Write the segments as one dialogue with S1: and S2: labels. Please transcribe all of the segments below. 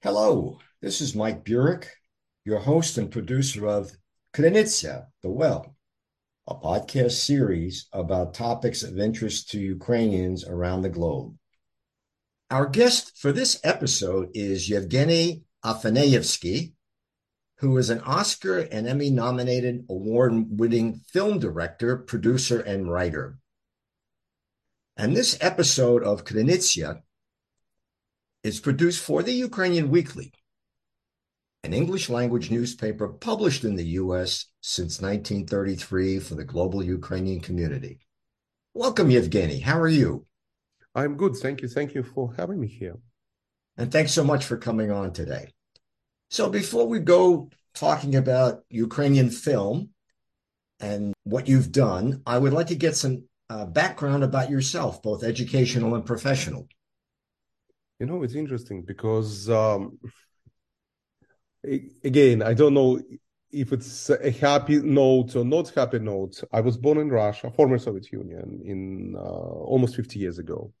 S1: Hello, this is Mike Burek, your host and producer of Krynytsia, The Well, a podcast series about topics of interest to Ukrainians around the globe. Our guest for this episode is Evgeny Afineevsky, who is an Oscar and Emmy nominated award winning film director, producer, and writer. And this episode of Krynytsia is produced for the Ukrainian Weekly, an English language newspaper published in the U.S. since 1933 for the global Ukrainian community. Welcome, Evgeny. How are you?
S2: I'm good. Thank you. Thank you for having me here.
S1: And thanks so much for coming on today. So, before we go talking about Ukrainian film and what you've done, I would like to get some uh, background about yourself, both educational and professional.
S2: You know, it's interesting because, um, again, I don't know if it's a happy note or not happy note. I was born in Russia, former Soviet Union, in uh, almost 50 years ago.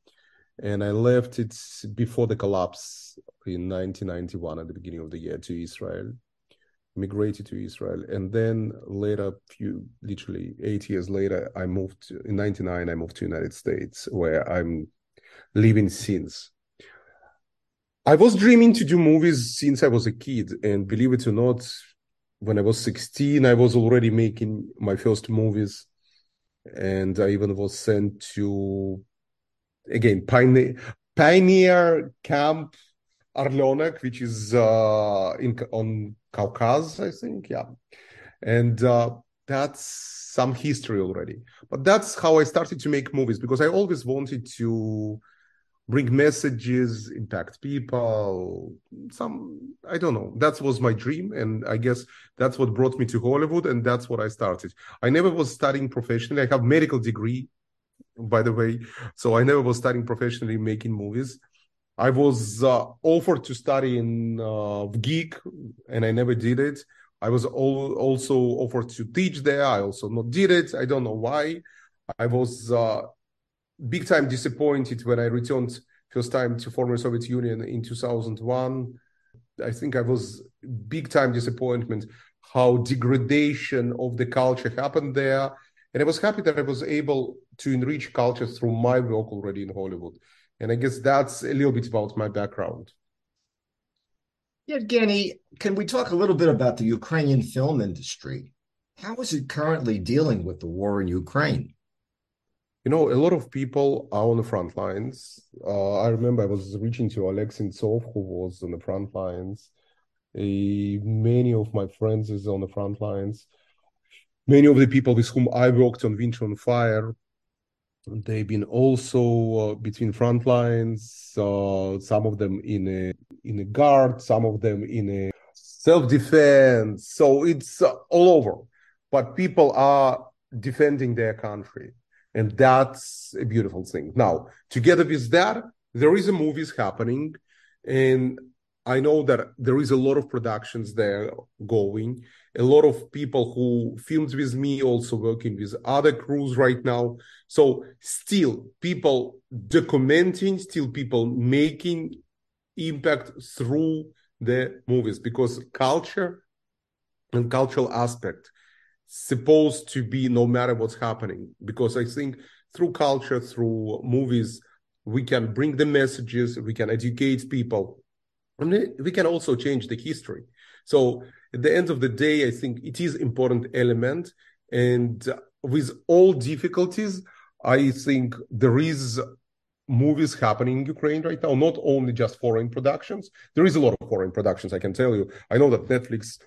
S2: And I left it before the collapse in 1991 at the beginning of the year to Israel, migrated to Israel. And then later, few, literally eight years later, I moved to, in 99, I moved to United States where I'm living since. I was dreaming to do movies since I was a kid, and believe it or not, when I was 16, I was already making my first movies, and I even was sent to again Pioneer, Pioneer Camp Orlyonok, which is uh, in on Caucasus, I think, yeah, and uh, that's some history already. But that's how I started to make movies because I always wanted to bring messages, impact people. Some I don't know. That was my dream, and I guess that's what brought me to Hollywood, and that's what I started. I never was studying professionally. I have medical degree, by the way, so I never was studying professionally making movies. I was uh, offered to study in uh, VGIK, and I never did it. I was all, also offered to teach there. I also not did it. I don't know why. I was uh, big time disappointed when I returned first time to former Soviet Union in 2001. I think I was big time disappointment how degradation of the culture happened there. And I was happy that I was able to enrich culture through my work already in Hollywood. And I guess that's a little bit about my background.
S1: Evgeny, can we talk a little bit about the Ukrainian film industry? How is it currently dealing with the war in Ukraine?
S2: You know, a lot of people are on the front lines. Uh, I remember I was reaching to Oleg Sentsov, who was on the front lines. many of my friends is on the front lines. Many of the people with whom I worked on Winter on Fire, they've been also uh, between front lines. Uh, some of them in a in a guard, some of them in a self defense. So it's uh, all over. But people are defending their country and that's a beautiful thing. Now, together with that, there is a movies happening, and I know that there is a lot of productions there going. A lot of people who filmed with me also working with other crews right now. So still people documenting, still people making impact through the movies because culture and cultural aspect supposed to be no matter what's happening because i think through culture through movies we can bring the messages we can educate people and we can also change the history so at the end of the day i think it is important element and with all difficulties i think there is movies happening in Ukraine right now, not only just foreign productions. There is a lot of foreign productions, I can tell you. I know that Netflix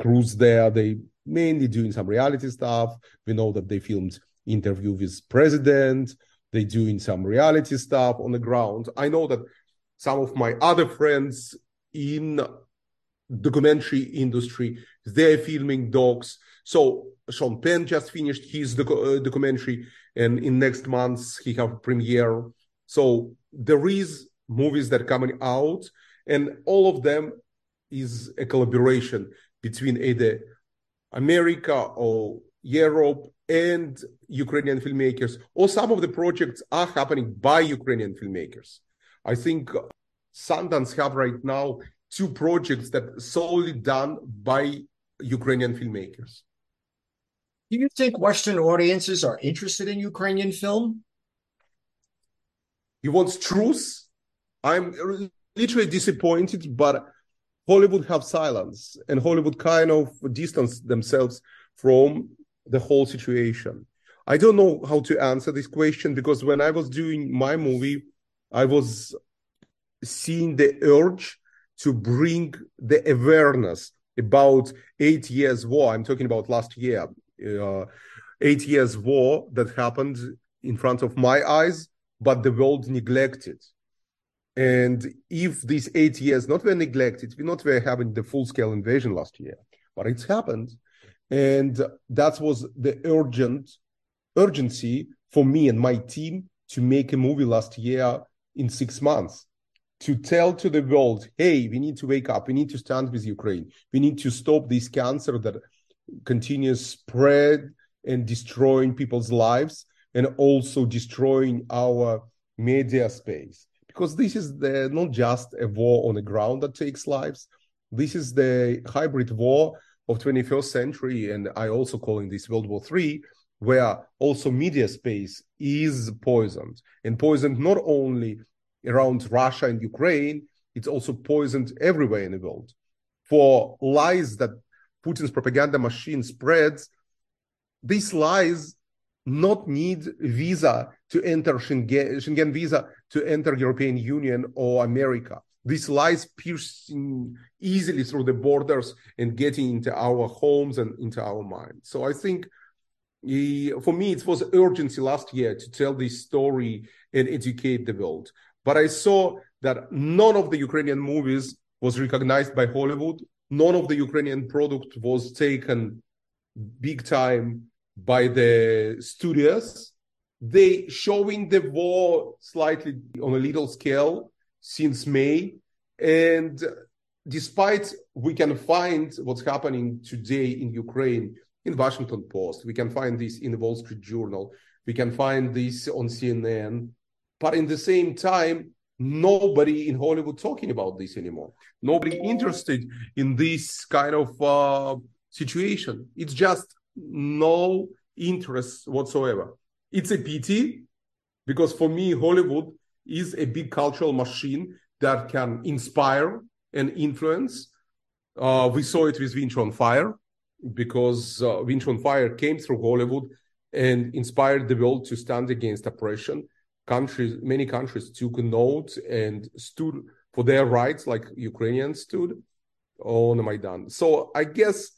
S2: crews there, they mainly doing some reality stuff. We know that they filmed interview with president. They doing some reality stuff on the ground. I know that some of my other friends in documentary industry they're filming docs. So Sean Penn just finished his uh, documentary, and in next month he have premiere. So there is movies that coming out, and all of them is a collaboration between either America or Europe and Ukrainian filmmakers, or some of the projects are happening by Ukrainian filmmakers. I think Sundance have right now two projects that solely done by Ukrainian filmmakers.
S1: Do you think Western audiences are interested in Ukrainian film?
S2: He wants truth. I'm literally disappointed, but Hollywood have silence, and Hollywood kind of distance themselves from the whole situation. I don't know how to answer this question because when I was doing my movie, I was seeing the urge to bring the awareness about eight years war. I'm talking about last year, uh, eight years war that happened in front of my eyes, but the world neglected. And if these eight years not were neglected, we not were having the full scale invasion last year, but it's happened, and that was the urgent urgency for me and my team to make a movie last year in six months to tell to the world, hey, we need to wake up. We need to stand with Ukraine. We need to stop this cancer that continues spread and destroying people's lives and also destroying our media space. Because this is the, not just a war on the ground that takes lives. This is the hybrid war of 21st century. And I also calling this World War III, where also media space is poisoned and poisoned not only around Russia and Ukraine, it's also poisoned everywhere in the world. For lies that Putin's propaganda machine spreads, these lies not need visa to enter Schengen, Schengen visa to enter European Union or America. These lies piercing easily through the borders and getting into our homes and into our minds. So I think eh, for me, it was urgency last year to tell this story and educate the world. But I saw that none of the Ukrainian movies was recognized by Hollywood. None of the Ukrainian product was taken big time by the studios. They showing the war slightly on a little scale since May. And despite we can find what's happening today in Ukraine in Washington Post, we can find this in the Wall Street Journal, we can find this on CNN, but in the same time, nobody in Hollywood talking about this anymore. Nobody interested in this kind of uh, situation. It's just no interest whatsoever. It's a pity because for me, Hollywood is a big cultural machine that can inspire and influence. Uh, we saw it with Winter on Fire because uh, on Fire came through Hollywood and inspired the world to stand against oppression countries, many countries took note and stood for their rights, like Ukrainians stood on the Maidan. So I guess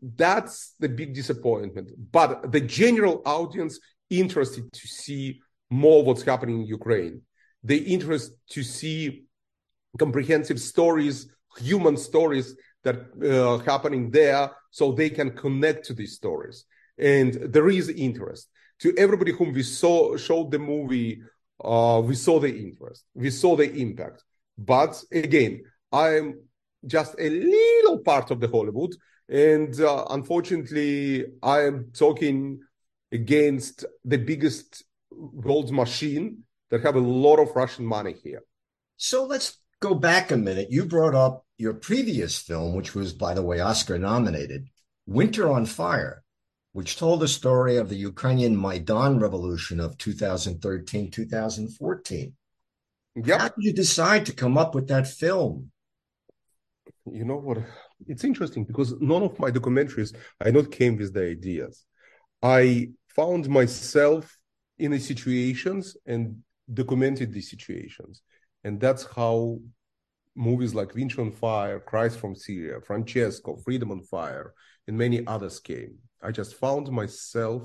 S2: that's the big disappointment. But the general audience interested to see more what's happening in Ukraine. They interest to see comprehensive stories, human stories that uh, happening there, so they can connect to these stories. And there is interest to everybody whom we saw showed the movie, uh, we saw the interest, we saw the impact. But again, I'm just a little part of the Hollywood, and uh, unfortunately, I am talking against the biggest world machine that have a lot of Russian money here.
S1: So let's go back a minute. You brought up your previous film, which was, by the way, Oscar nominated, Winter on Fire which told the story of the Ukrainian Maidan revolution of 2013 2014. Yep. How did you decide to come up with that film?
S2: You know what? It's interesting because none of my documentaries I not came with the ideas. I found myself in the situations and documented these situations. And that's how movies like Winter on Fire, Cries from Syria, Francesco, Freedom on Fire, and many others came. I just found myself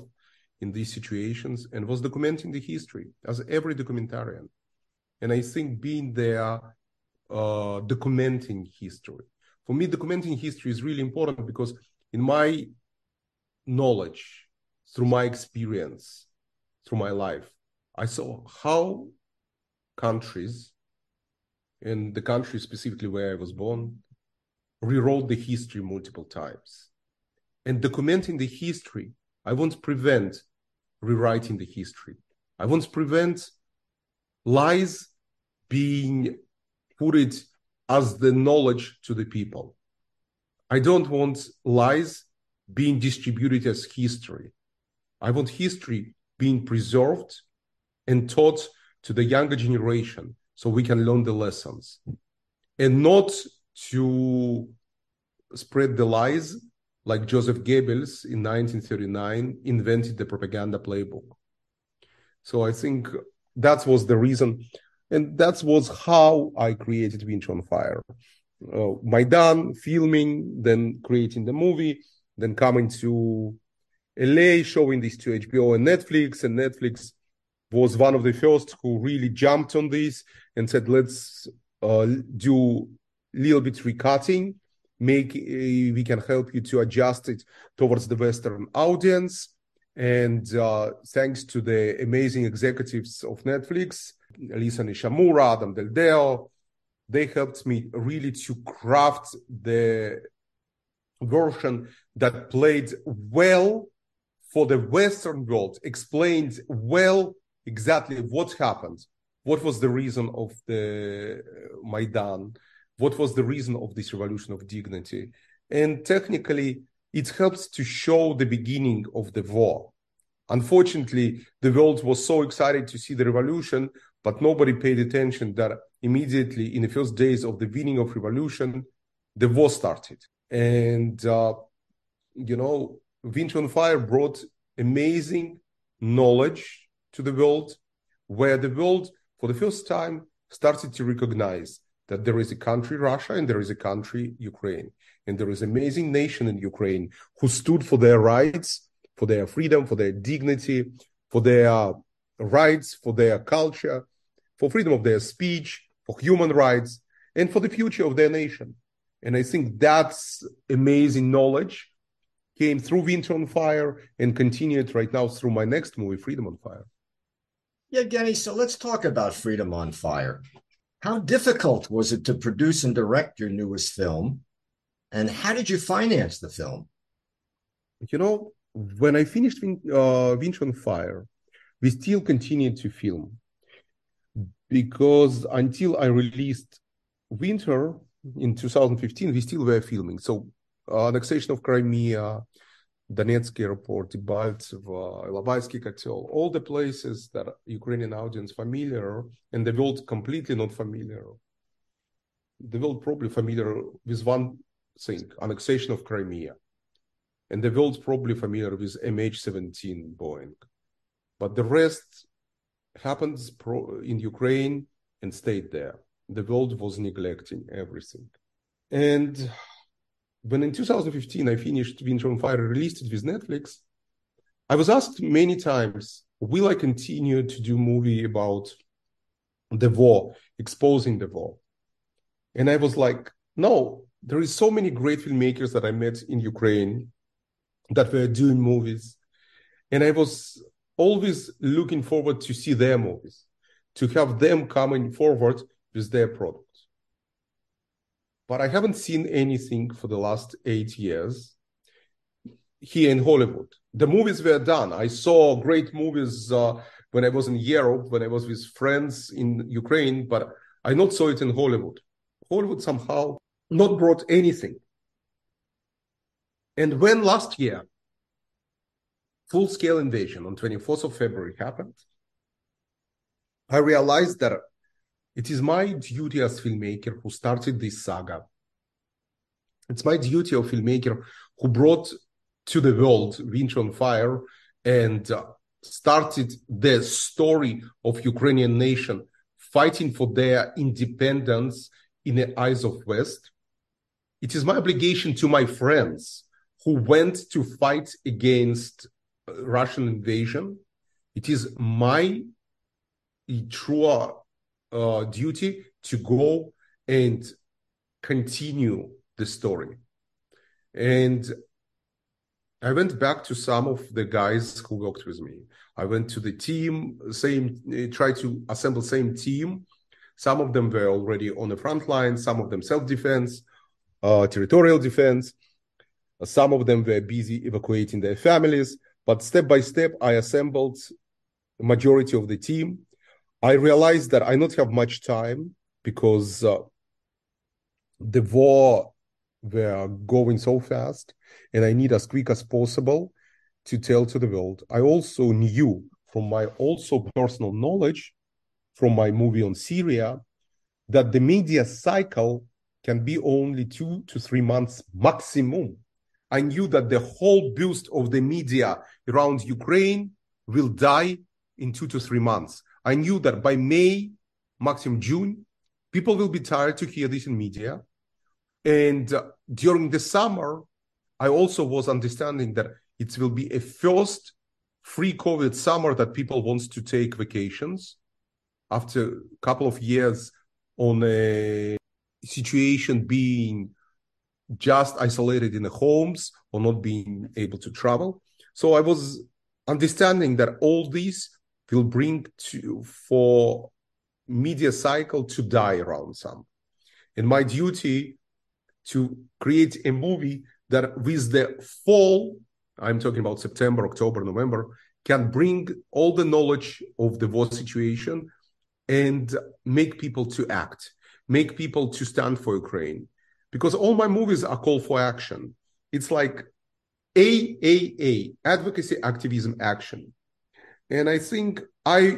S2: in these situations and was documenting the history as every documentarian. And I think being there, uh, documenting history. For me, documenting history is really important because in my knowledge, through my experience, through my life, I saw how countries, and the country specifically where I was born, rewrote the history multiple times and documenting the history. I won't prevent rewriting the history. I won't prevent lies being put as the knowledge to the people. I don't want lies being distributed as history. I want history being preserved and taught to the younger generation so we can learn the lessons and not to spread the lies like Joseph Goebbels in 1939 invented the propaganda playbook. So I think that was the reason, and that was how I created Winter on Fire. Uh, Maidan, filming, then creating the movie, then coming to LA, showing this to HBO and Netflix, and Netflix was one of the first who really jumped on this and said, let's uh, do a little bit recutting make uh, we can help you to adjust it towards the western audience and uh, thanks to the amazing executives of netflix lisa nishimura adam del deo they helped me really to craft the version that played well for the western world explained well exactly what happened what was the reason of the maidan what was the reason of this revolution of dignity. And technically, it helps to show the beginning of the war. Unfortunately, the world was so excited to see the revolution, but nobody paid attention that immediately in the first days of the beginning of revolution, the war started. And, uh, you know, Winter on Fire brought amazing knowledge to the world, where the world, for the first time, started to recognize that there is a country, Russia, and there is a country, Ukraine. And there is an amazing nation in Ukraine who stood for their rights, for their freedom, for their dignity, for their rights, for their culture, for freedom of their speech, for human rights, and for the future of their nation. And I think that's amazing knowledge came through Winter on Fire and continued right now through my next movie, Freedom on Fire.
S1: Yeah, Genny, so let's talk about Freedom on Fire. How difficult was it to produce and direct your newest film? And how did you finance the film?
S2: You know, when I finished uh, Winter on Fire, we still continued to film because until I released Winter in 2015, we still were filming. So, uh, annexation of Crimea, Donetsk airport, Debaltsevo, Ilovaiski Kotel, all the places that Ukrainian audience familiar and the world completely not familiar. The world probably familiar with one thing, annexation of Crimea. And the world's probably familiar with MH17 Boeing. But the rest happens in Ukraine and stayed there. The world was neglecting everything. And when in 2015 I finished Winter on Fire, released it with Netflix, I was asked many times, will I continue to do movie about the war, exposing the war? And I was like, no, there is so many great filmmakers that I met in Ukraine that were doing movies. And I was always looking forward to see their movies, to have them coming forward with their product but I haven't seen anything for the last eight years here in Hollywood. The movies were done. I saw great movies uh, when I was in Europe, when I was with friends in Ukraine, but I not saw it in Hollywood. Hollywood somehow not brought anything. And when last year, full-scale invasion on 24th of February happened, I realized that it is my duty as filmmaker who started this saga. It's my duty of filmmaker who brought to the world Winter on Fire and uh, started the story of Ukrainian nation fighting for their independence in the eyes of West. It is my obligation to my friends who went to fight against Russian invasion. It is my true uh, duty to go and continue the story. And I went back to some of the guys who worked with me. I went to the team, same, tried to assemble same team. Some of them were already on the front line, some of them self-defense, uh, territorial defense. Some of them were busy evacuating their families. But step by step, I assembled majority of the team I realized that I not have much time because uh, the war were going so fast, and I need as quick as possible to tell to the world. I also knew from my also personal knowledge from my movie on Syria that the media cycle can be only two to three months maximum. I knew that the whole boost of the media around Ukraine will die in two to three months. I knew that by May, maximum June, people will be tired to hear this in media. And uh, during the summer, I also was understanding that it will be a first free COVID summer that people wants to take vacations after a couple of years on a situation being just isolated in the homes or not being able to travel. So I was understanding that all this will bring to for media cycle to die around some. And my duty to create a movie that with the fall, I'm talking about September, October, November, can bring all the knowledge of the war situation and make people to act, make people to stand for Ukraine. Because all my movies are call for action. It's like AAA, advocacy, activism, action. And I think I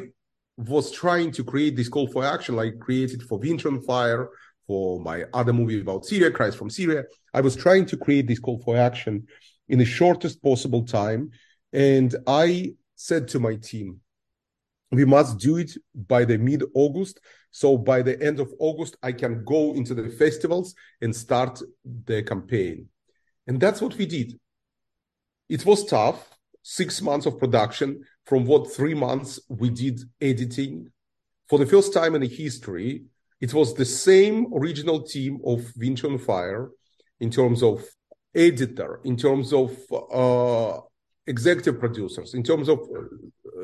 S2: was trying to create this call for action, like created for Winter Fire, for my other movie about Syria, Cries from Syria. I was trying to create this call for action in the shortest possible time. And I said to my team, we must do it by the mid August. So by the end of August, I can go into the festivals and start the campaign. And that's what we did. It was tough, six months of production. From what three months we did editing. For the first time in history, it was the same original team of Winter on Fire in terms of editor, in terms of uh, executive producers, in terms of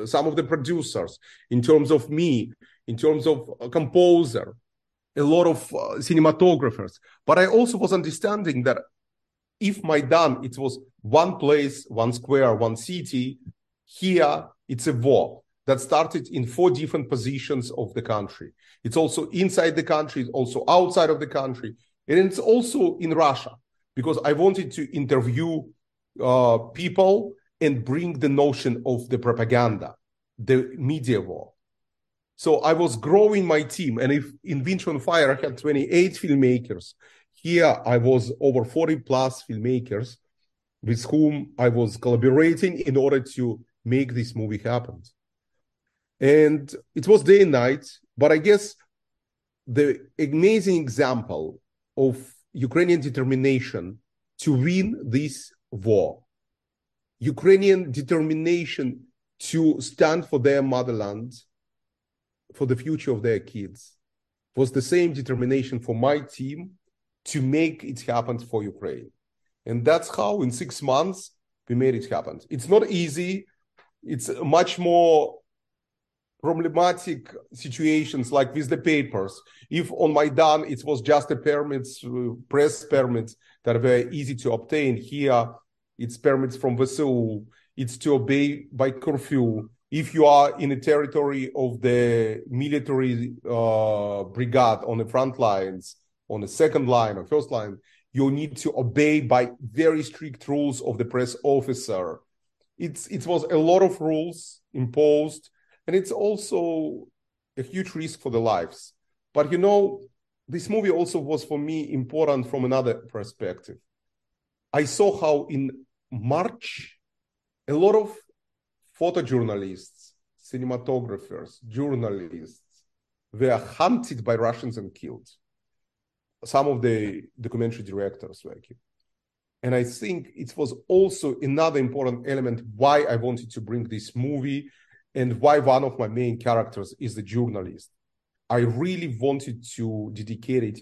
S2: some of the producers, in terms of me, in terms of a composer, a lot of uh, cinematographers. But I also was understanding that if Maidan, it was one place, one square, one city, here it's a war that started in four different positions of the country. It's also inside the country, it's also outside of the country, and it's also in Russia because I wanted to interview uh, people and bring the notion of the propaganda, the media war. So I was growing my team, and if in Winter on Fire I had 28 filmmakers, here I was over 40 plus filmmakers with whom I was collaborating in order to make this movie happen. And it was day and night, but I guess the amazing example of Ukrainian determination to win this war Ukrainian determination to stand for their motherland, for the future of their kids, was the same determination for my team to make it happen for Ukraine. And that's how, in six months, we made it happen. It's not easy. It's much more problematic situations like with the papers. If on Maidan it was just a permits, uh, press permits that were easy to obtain, here it's permits from VSU, it's to obey by curfew. If you are in a territory of the military uh, brigade on the front lines, on the second line or first line, you need to obey by very strict rules of the press officer. It's it was a lot of rules imposed, and it's also a huge risk for the lives. But you know, this movie also was for me important from another perspective. I saw how in March, a lot of photojournalists, cinematographers, journalists were hunted by Russians and killed. Some of the documentary directors were killed. And I think it was also another important element why I wanted to bring this movie and why one of my main characters is the journalist. I really wanted to dedicate it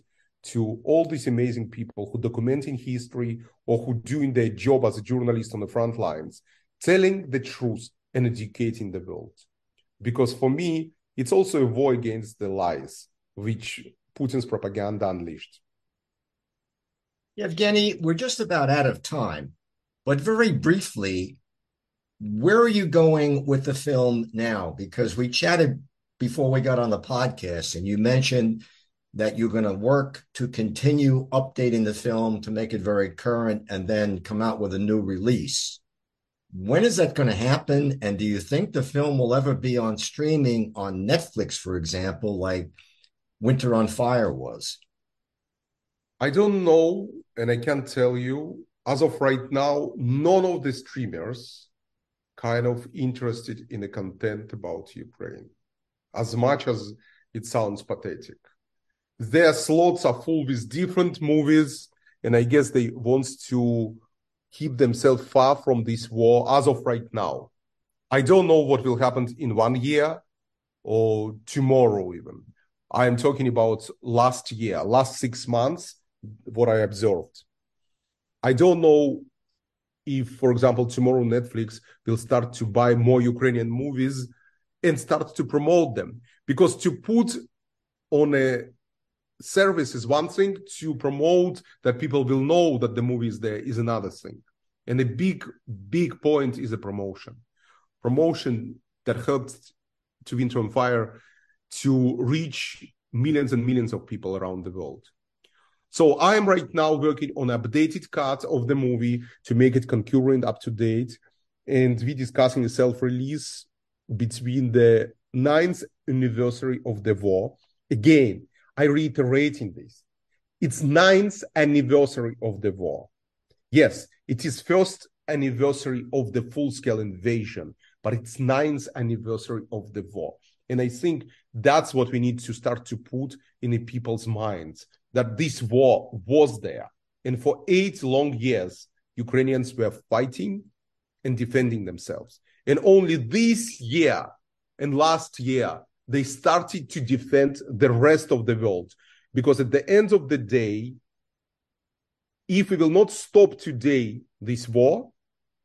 S2: to all these amazing people who documenting history or who doing their job as a journalist on the front lines, telling the truth and educating the world. Because for me, it's also a war against the lies which Putin's propaganda unleashed.
S1: Evgeny, we're just about out of time, but very briefly, where are you going with the film now? Because we chatted before we got on the podcast, and you mentioned that you're going to work to continue updating the film to make it very current and then come out with a new release. When is that going to happen? And do you think the film will ever be on streaming on Netflix, for example, like Winter on Fire was?
S2: I don't know, and I can't tell you. As of right now, none of the streamers kind of interested in the content about Ukraine, as much as it sounds pathetic. Their slots are full with different movies, and I guess they want to keep themselves far from this war as of right now. I don't know what will happen in one year or tomorrow even. I am talking about last year, last six months, what I observed. I don't know if, for example, tomorrow Netflix will start to buy more Ukrainian movies and start to promote them. Because to put on a service is one thing, to promote that people will know that the movie is there is another thing. And a big, big point is a promotion. Promotion that helps to Winter on Fire to reach millions and millions of people around the world. So I am right now working on updated cut of the movie to make it concurrent, up to date, and we discussing a self-release between the ninth anniversary of the war. Again, I reiterating this. It's ninth anniversary of the war. Yes, it is first anniversary of the full-scale invasion, but it's ninth anniversary of the war. And I think that's what we need to start to put in the people's minds that this war was there. And for eight long years, Ukrainians were fighting and defending themselves. And only this year and last year, they started to defend the rest of the world. Because at the end of the day, if we will not stop today this war,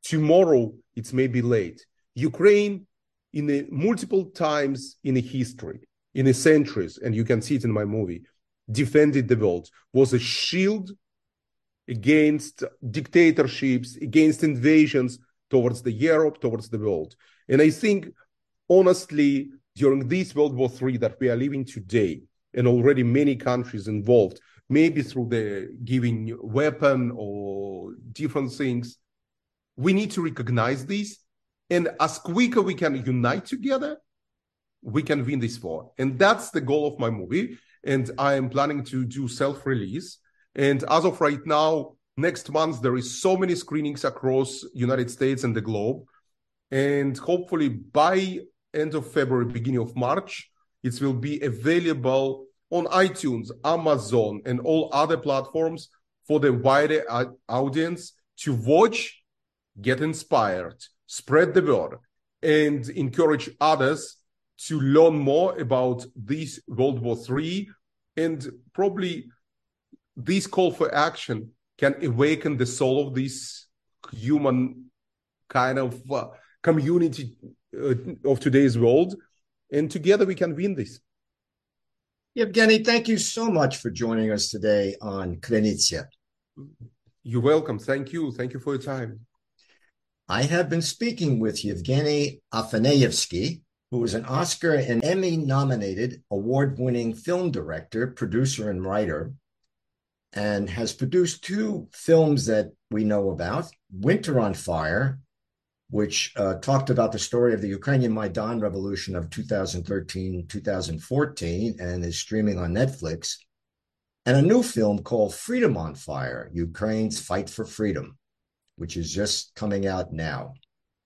S2: tomorrow it's maybe late. Ukraine, in a, multiple times in a history, in the centuries, and you can see it in my movie, defended the world, was a shield against dictatorships, against invasions towards the Europe, towards the world. And I think, honestly, during this World War III that we are living today, and already many countries involved, maybe through the giving weapon or different things, we need to recognize this. And as quicker we can unite together, we can win this war. And that's the goal of my movie. And I am planning to do self-release. And as of right now, next month, there is so many screenings across United States and the globe. And hopefully by end of February, beginning of March. It will be available on iTunes, Amazon, and all other platforms for the wider audience to watch, get inspired, spread the word, and encourage others to learn more about this World War III. And probably this call for action can awaken the soul of this human kind of uh, community uh, of today's world. And together we can win this.
S1: Evgeny, thank you so much for joining us today on Krynytsia.
S2: You're welcome. Thank you. Thank you for your time.
S1: I have been speaking with Evgeny Afineevsky, who is an Oscar and Emmy nominated award winning film director, producer, and writer, and has produced two films that we know about Winter on Fire which uh, talked about the story of the Ukrainian Maidan revolution of 2013 2014 and is streaming on Netflix, and a new film called Freedom on Fire Ukraine's Fight for Freedom, which is just coming out now.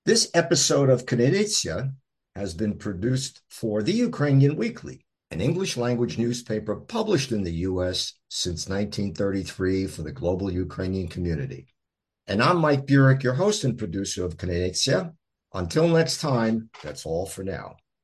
S1: This episode of Krynytsia has been produced for the Ukrainian Weekly, an English language newspaper published in the US since 1933 for the global Ukrainian community. And I'm Mike Burek, your host and producer of Krynytsia. Until next time, that's all for now.